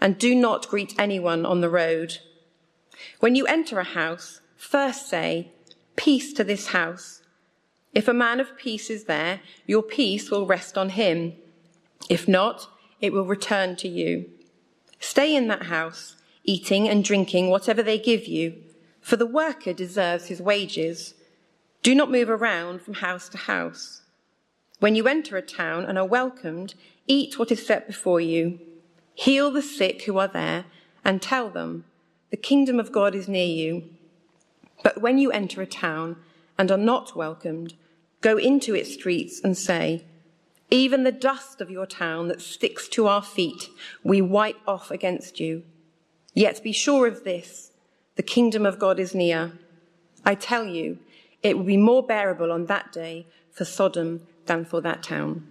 and do not greet anyone on the road. When you enter a house, first say, Peace to this house. If a man of peace is there, your peace will rest on him. If not, it will return to you. Stay in that house, eating and drinking whatever they give you, for the worker deserves his wages. Do not move around from house to house. When you enter a town and are welcomed, eat what is set before you. Heal the sick who are there and tell them, the kingdom of God is near you. But when you enter a town and are not welcomed, go into its streets and say, even the dust of your town that sticks to our feet, we wipe off against you. Yet be sure of this the kingdom of God is near. I tell you, it will be more bearable on that day for Sodom than for that town.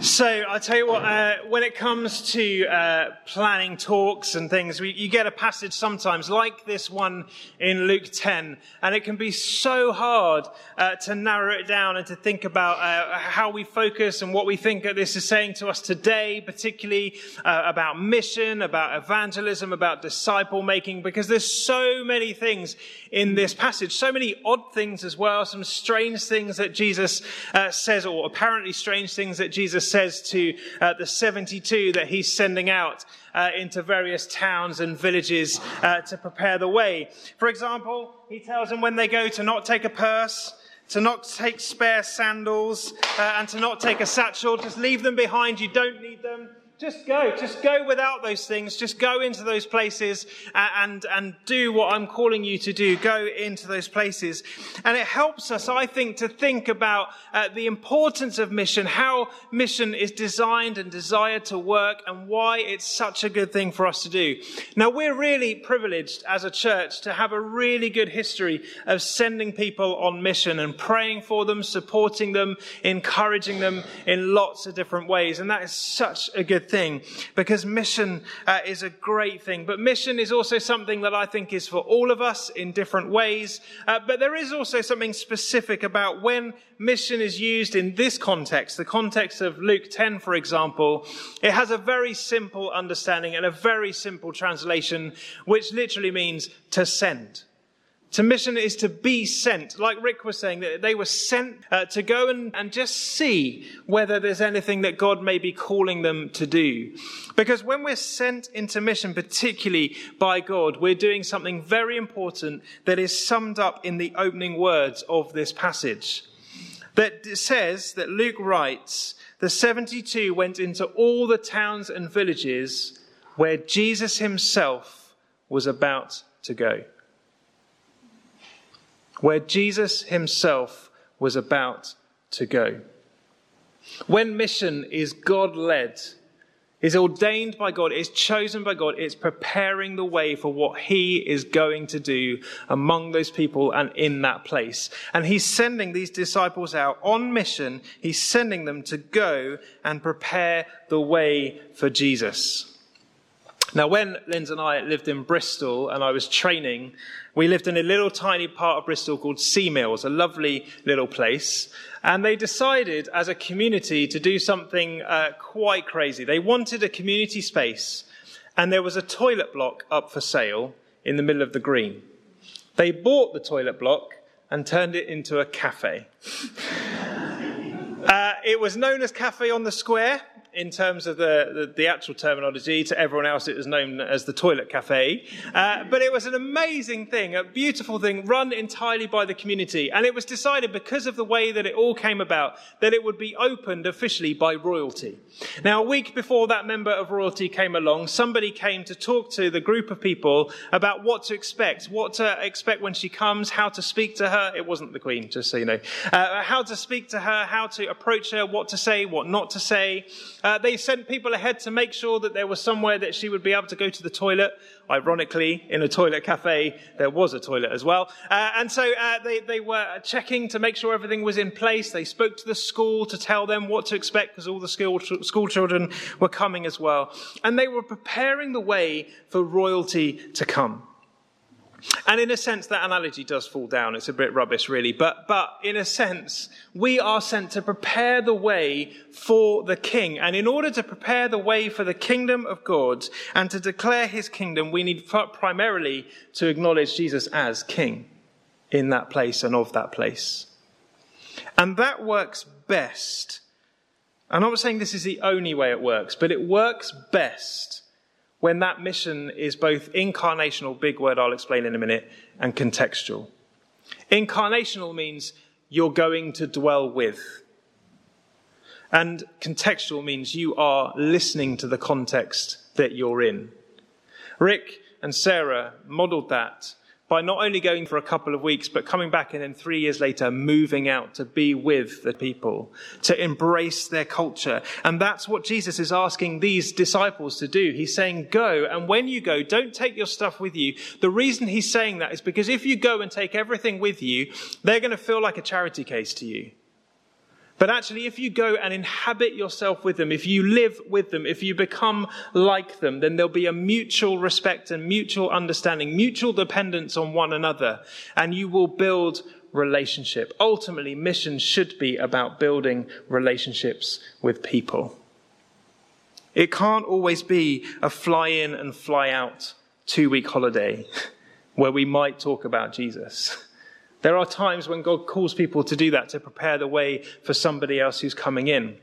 So I tell you what, uh, when it comes to uh, planning talks and things, we, you get a passage sometimes like this one in Luke 10, and it can be so hard uh, to narrow it down and to think about uh, how we focus and what we think that this is saying to us today, particularly uh, about mission, about evangelism, about disciple making, because there's so many things in this passage, so many odd things as well, some strange things that Jesus uh, says, or apparently strange things that Jesus says to uh, the 72 that he's sending out uh, into various towns and villages uh, to prepare the way. For example, he tells them when they go to not take a purse, to not take spare sandals, uh, and to not take a satchel. Just leave them behind. You don't need them. Just go. Just go without those things. Just go into those places and, and, do what I'm calling you to do. Go into those places. And it helps us, I think, to think about uh, the importance of mission, how mission is designed and desired to work, and why it's such a good thing for us to do. Now, we're really privileged as a church to have a really good history of sending people on mission and praying for them, supporting them, encouraging them in lots of different ways. And that is such a good thing because mission uh, is a great thing. But mission is also something that I think is for all of us in different ways. Uh, but there is also something specific about when mission is used in this context, the context of Luke 10, for example. It has a very simple understanding and a very simple translation, which literally means to send. To mission is to be sent. Like Rick was saying, that they were sent uh, to go and, and just see whether there's anything that God may be calling them to do. Because when we're sent into mission, particularly by God, we're doing something very important that is summed up in the opening words of this passage. That says that Luke writes, the 72 went into all the towns and villages where Jesus himself was about to go where Jesus himself was about to go. When mission is God led, is ordained by God, is chosen by God, it's preparing the way for what He is going to do among those people and in that place. And He's sending these disciples out on mission. He's sending them to go and prepare the way for Jesus. Now, when Linz and I lived in Bristol and I was training, we lived in a little tiny part of Bristol called Sea Mills, a lovely little place. And they decided as a community to do something uh, quite crazy. They wanted a community space, and there was a toilet block up for sale in the middle of the green. They bought the toilet block and turned it into a cafe. it was known as Cafe on the Square in terms of the, the, the, actual terminology. To everyone else, it was known as the Toilet Cafe. Uh, but it was an amazing thing, a beautiful thing, run entirely by the community. And it was decided, because of the way that it all came about, that it would be opened officially by royalty. Now, a week before that member of royalty came along, somebody came to talk to the group of people about what to expect, what to expect when she comes, how to speak to her. It wasn't the Queen, just so you know. Uh, how to speak to her, how to approach her what to say, what not to say. Uh, they sent people ahead to make sure that there was somewhere that she would be able to go to the toilet. Ironically, in a toilet cafe, there was a toilet as well. Uh, and so uh, they, they were checking to make sure everything was in place. They spoke to the school to tell them what to expect because all the school, school children were coming as well. And they were preparing the way for royalty to come. And in a sense, that analogy does fall down. It's a bit rubbish, really. But, but in a sense, we are sent to prepare the way for the king. And in order to prepare the way for the kingdom of God and to declare his kingdom, we need primarily to acknowledge Jesus as king in that place and of that place. And that works best. And I'm not saying this is the only way it works, but it works best when that mission is both incarnational, big word I'll explain in a minute, and contextual. Incarnational means you're going to dwell with. And contextual means you are listening to the context that you're in. Rick and Sarah modeled that by not only going for a couple of weeks, but coming back and then three years later moving out to be with the people, to embrace their culture. And that's what Jesus is asking these disciples to do. He's saying, go. And when you go, don't take your stuff with you. The reason he's saying that is because if you go and take everything with you, they're going to feel like a charity case to you. But actually, if you go and inhabit yourself with them, if you live with them, if you become like them, then there'll be a mutual respect and mutual understanding, mutual dependence on one another, and you will build relationship. Ultimately, mission should be about building relationships with people. It can't always be a fly in and fly out two week holiday where we might talk about Jesus. There are times when God calls people to do that, to prepare the way for somebody else who's coming in.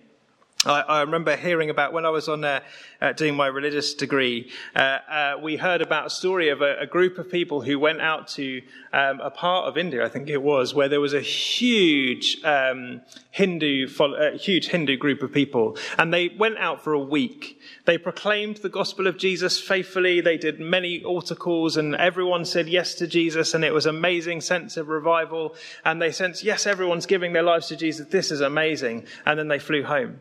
I, I remember hearing about when I was on uh, uh, doing my religious degree, uh, uh we heard about a story of a, a group of people who went out to um, a part of India, I think it was, where there was a huge um, Hindu, a huge Hindu group of people, and they went out for a week. They proclaimed the gospel of Jesus faithfully. They did many altar calls, and everyone said yes to Jesus, and it was amazing sense of revival. And they sensed, yes, everyone's giving their lives to Jesus. This is amazing. And then they flew home.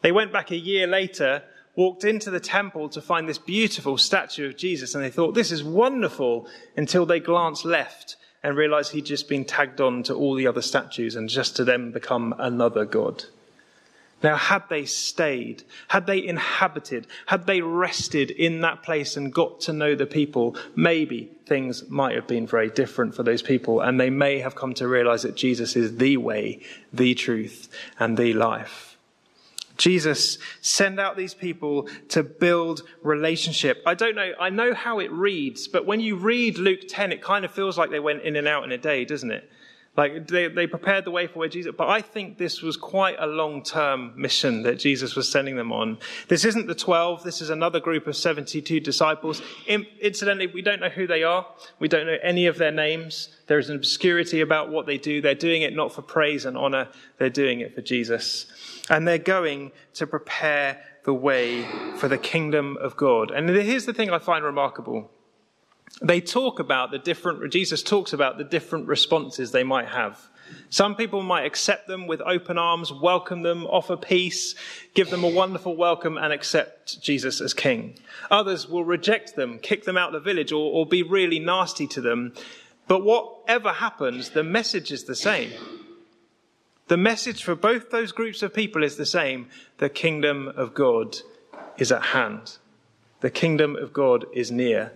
They went back a year later, walked into the temple to find this beautiful statue of Jesus, and they thought, this is wonderful, until they glanced left and realized he'd just been tagged on to all the other statues and just to them become another God. Now, had they stayed, had they inhabited, had they rested in that place and got to know the people, maybe things might have been very different for those people, and they may have come to realize that Jesus is the way, the truth, and the life. Jesus, send out these people to build relationship. I don't know, I know how it reads, but when you read Luke 10, it kind of feels like they went in and out in a day, doesn't it? Like they, they prepared the way for where Jesus, but I think this was quite a long term mission that Jesus was sending them on. This isn't the 12, this is another group of 72 disciples. Incidentally, we don't know who they are. We don't know any of their names. There is an obscurity about what they do. They're doing it not for praise and honor, they're doing it for Jesus. And they're going to prepare the way for the kingdom of God. And here's the thing I find remarkable they talk about the different, Jesus talks about the different responses they might have. Some people might accept them with open arms, welcome them, offer peace, give them a wonderful welcome, and accept Jesus as king. Others will reject them, kick them out of the village, or, or be really nasty to them. But whatever happens, the message is the same. The message for both those groups of people is the same. The kingdom of God is at hand. The kingdom of God is near.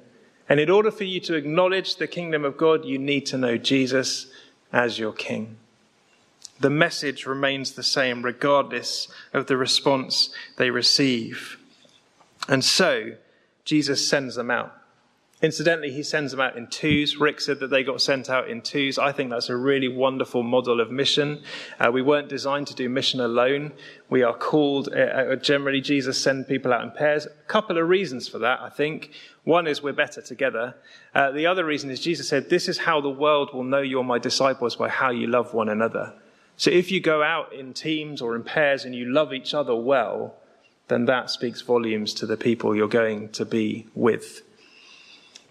And in order for you to acknowledge the kingdom of God, you need to know Jesus as your king. The message remains the same regardless of the response they receive. And so, Jesus sends them out. Incidentally, he sends them out in twos. Rick said that they got sent out in twos. I think that's a really wonderful model of mission. Uh, we weren't designed to do mission alone. We are called, uh, uh, generally, Jesus send people out in pairs. A couple of reasons for that, I think. One is we're better together. Uh, the other reason is Jesus said, This is how the world will know you're my disciples by how you love one another. So if you go out in teams or in pairs and you love each other well, then that speaks volumes to the people you're going to be with.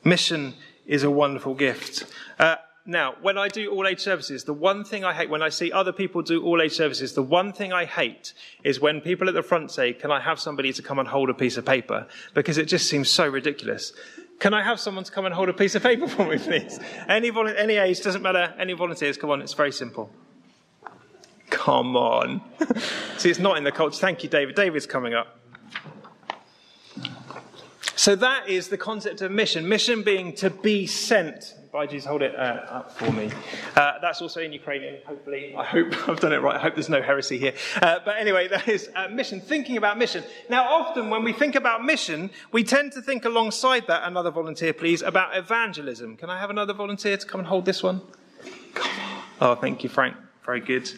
Mission is a wonderful gift. Uh, now, when I do all age services, the one thing I hate, when I see other people do all age services, the one thing I hate is when people at the front say, Can I have somebody to come and hold a piece of paper? Because it just seems so ridiculous. Can I have someone to come and hold a piece of paper for me, please? Any, any age, doesn't matter. Any volunteers, come on, it's very simple. Come on. See, it's not in the culture. Thank you, David. David's coming up. So that is the concept of mission. Mission being to be sent. Baiji's hold it uh, up for me. Uh, that's also in Ukrainian, hopefully. I hope I've done it right. I hope there's no heresy here. Uh, but anyway, that is uh, mission, thinking about mission. Now, often when we think about mission, we tend to think alongside that, another volunteer, please, about evangelism. Can I have another volunteer to come and hold this one? Come on. Oh, thank you, Frank. Very good.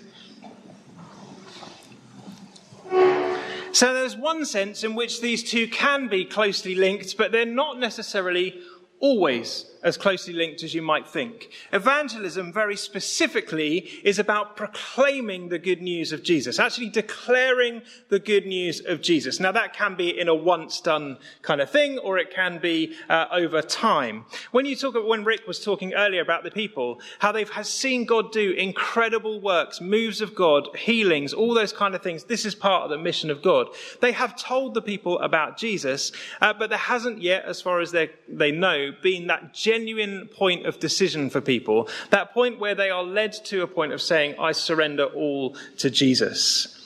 So there's one sense in which these two can be closely linked, but they're not necessarily always as closely linked as you might think. Evangelism, very specifically, is about proclaiming the good news of Jesus, actually declaring the good news of Jesus. Now, that can be in a once done kind of thing, or it can be uh, over time. When you talk, when Rick was talking earlier about the people, how they've seen God do incredible works, moves of God, healings, all those kind of things, this is part of the mission of God. They have told the people about Jesus, uh, but there hasn't yet, as far as they, know, been that genuine point of decision for people, that point where they are led to a point of saying, I surrender all to Jesus.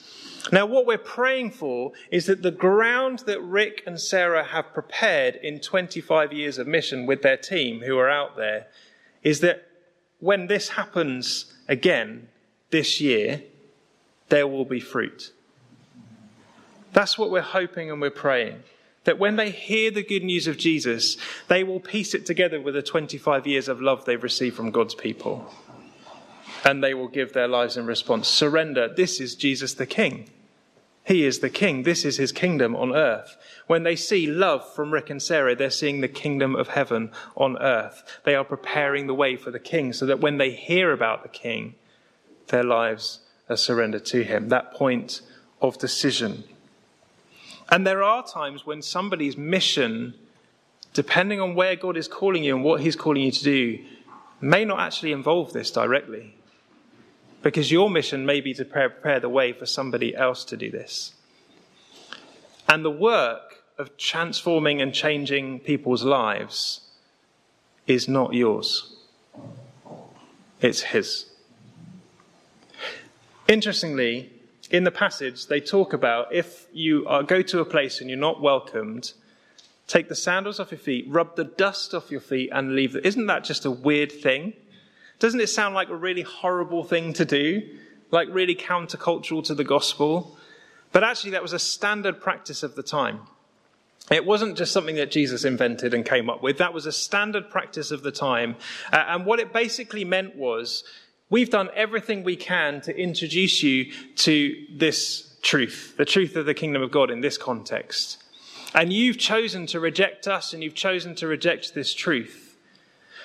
Now, what we're praying for is that the ground that Rick and Sarah have prepared in 25 years of mission with their team who are out there is that when this happens again this year, there will be fruit. That's what we're hoping and we're praying. That when they hear the good news of Jesus, they will piece it together with the 25 years of love they've received from God's people. And they will give their lives in response. Surrender. This is Jesus the King. He is the King. This is his kingdom on earth. When they see love from Rick and Sarah, they're seeing the kingdom of heaven on earth. They are preparing the way for the King so that when they hear about the King, their lives are surrendered to him. That point of decision. And there are times when somebody's mission, depending on where God is calling you and what He's calling you to do, may not actually involve this directly. Because your mission may be to prepare the way for somebody else to do this. And the work of transforming and changing people's lives is not yours, it's His. Interestingly, in the passage, they talk about if you are, go to a place and you're not welcomed, take the sandals off your feet, rub the dust off your feet, and leave. Isn't that just a weird thing? Doesn't it sound like a really horrible thing to do? Like really countercultural to the gospel? But actually, that was a standard practice of the time. It wasn't just something that Jesus invented and came up with. That was a standard practice of the time. Uh, and what it basically meant was We've done everything we can to introduce you to this truth, the truth of the kingdom of God in this context. And you've chosen to reject us and you've chosen to reject this truth.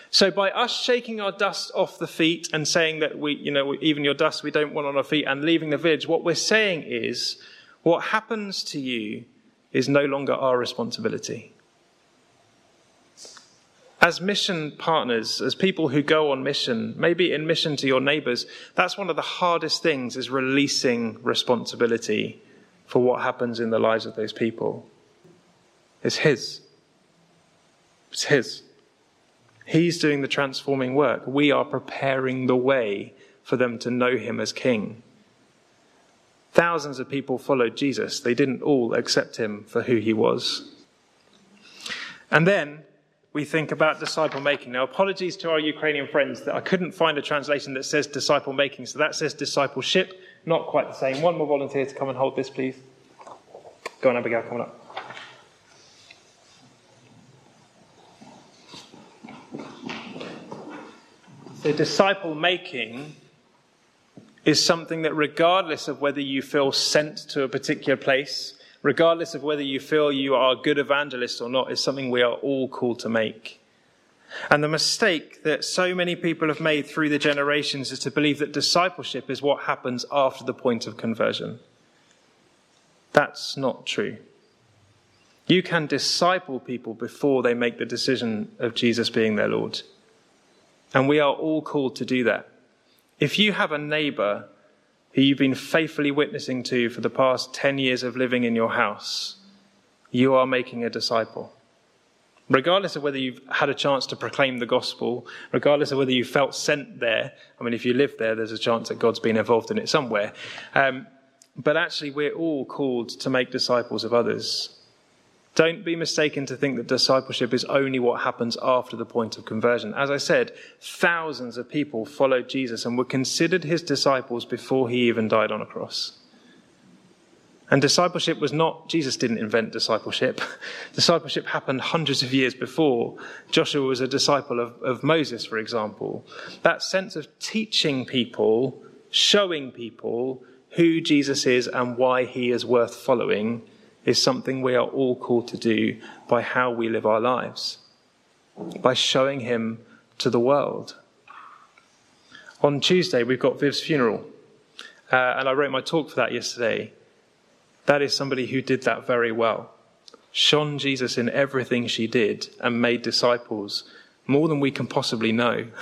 So by us shaking our dust off the feet and saying that we, you know, even your dust we don't want on our feet and leaving the village, what we're saying is what happens to you is no longer our responsibility as mission partners, as people who go on mission, maybe in mission to your neighbors, that's one of the hardest things is releasing responsibility for what happens in the lives of those people. It's His. It's His. He's doing the transforming work. We are preparing the way for them to know Him as King. Thousands of people followed Jesus. They didn't all accept Him for who He was. And then we think about disciple making. Now, apologies to our Ukrainian friends that I couldn't find a translation that says disciple making, so that says discipleship. Not quite the same. One more volunteer to come and hold this, please. Go on, Abigail, come on up. So, disciple making is something that, regardless of whether you feel sent to a particular place, regardless of whether you feel you are a good evangelist or not, is something we are all called to make. And the mistake that so many people have made through the generations is to believe that discipleship is what happens after the point of conversion. That's not true. You can disciple people before they make the decision of Jesus being their Lord. And we are all called to do that. If you have a neighbor who you've been faithfully witnessing to for the past 10 years of living in your house, you are making a disciple. Regardless of whether you've had a chance to proclaim the gospel, regardless of whether you felt sent there, I mean, if you live there, there's a chance that God's been involved in it somewhere. Um, but actually, we're all called to make disciples of others. Don't be mistaken to think that discipleship is only what happens after the point of conversion. As I said, thousands of people followed Jesus and were considered his disciples before he even died on a cross. And discipleship was not, Jesus didn't invent discipleship. discipleship happened hundreds of years before. Joshua was a disciple of, of Moses, for example. That sense of teaching people, showing people who Jesus is and why he is worth following is something we are all called to do by how we live our lives, by showing Him to the world. On Tuesday, we've got Viv's funeral, uh, and I wrote my talk for that yesterday. That is somebody who did that very well, shone Jesus in everything she did, and made disciples more than we can possibly know.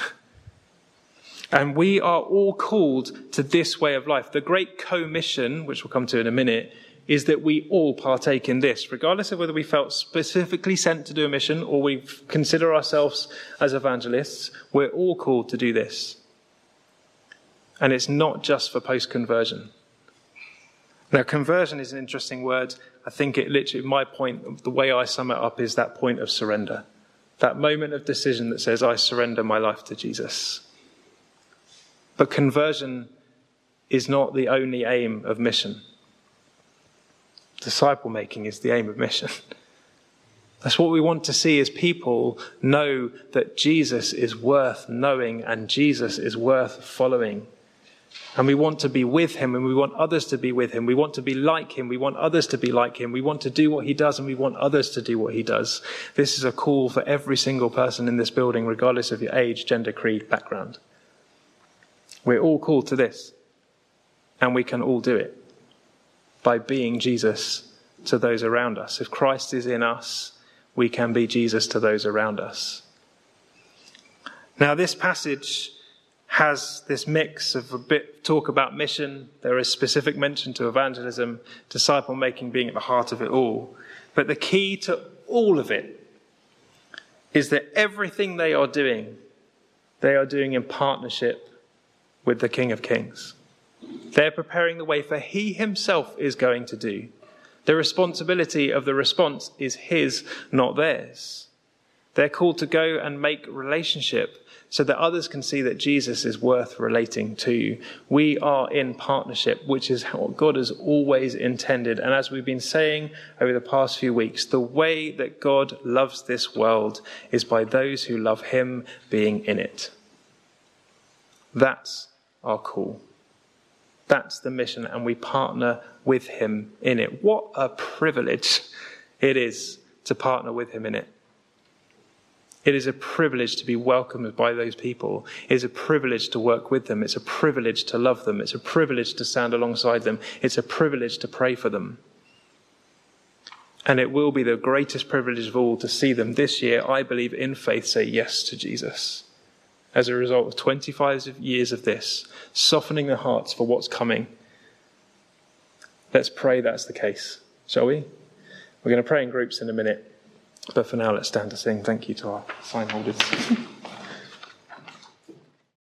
And we are all called to this way of life. The Great Commission, which we'll come to in a minute, is that we all partake in this, regardless of whether we felt specifically sent to do a mission or we consider ourselves as evangelists. We're all called to do this. And it's not just for post conversion. Now, conversion is an interesting word. I think it literally, my point, the way I sum it up is that point of surrender. That moment of decision that says, I surrender my life to Jesus. But conversion is not the only aim of mission. Disciple making is the aim of mission. That's what we want to see as people know that Jesus is worth knowing and Jesus is worth following. And we want to be with him and we want others to be with him. We want to be like him. We want others to be like him. We want to do what he does and we want others to do what he does. This is a call for every single person in this building, regardless of your age, gender, creed, background. We're all called to this and we can all do it by being Jesus to those around us. If Christ is in us, we can be Jesus to those around us. Now, this passage has this mix of a bit of talk about mission. There is specific mention to evangelism, disciple making being at the heart of it all. But the key to all of it is that everything they are doing, they are doing in partnership with the King of Kings. They're preparing the way for he himself is going to do. The responsibility of the response is his, not theirs. They're called to go and make relationship so that others can see that Jesus is worth relating to. We are in partnership, which is what God has always intended. And as we've been saying over the past few weeks, the way that God loves this world is by those who love him being in it. That's our call. That's the mission, and we partner with him in it. What a privilege it is to partner with him in it. It is a privilege to be welcomed by those people. It is a privilege to work with them. It's a privilege to love them. It's a privilege to stand alongside them. It's a privilege to pray for them. And it will be the greatest privilege of all to see them this year, I believe, in faith, say yes to Jesus as a result of 25 years of this, softening their hearts for what's coming. Let's pray that's the case, shall we? We're going to pray in groups in a minute, but for now, let's stand to sing. Thank you to our sign holders.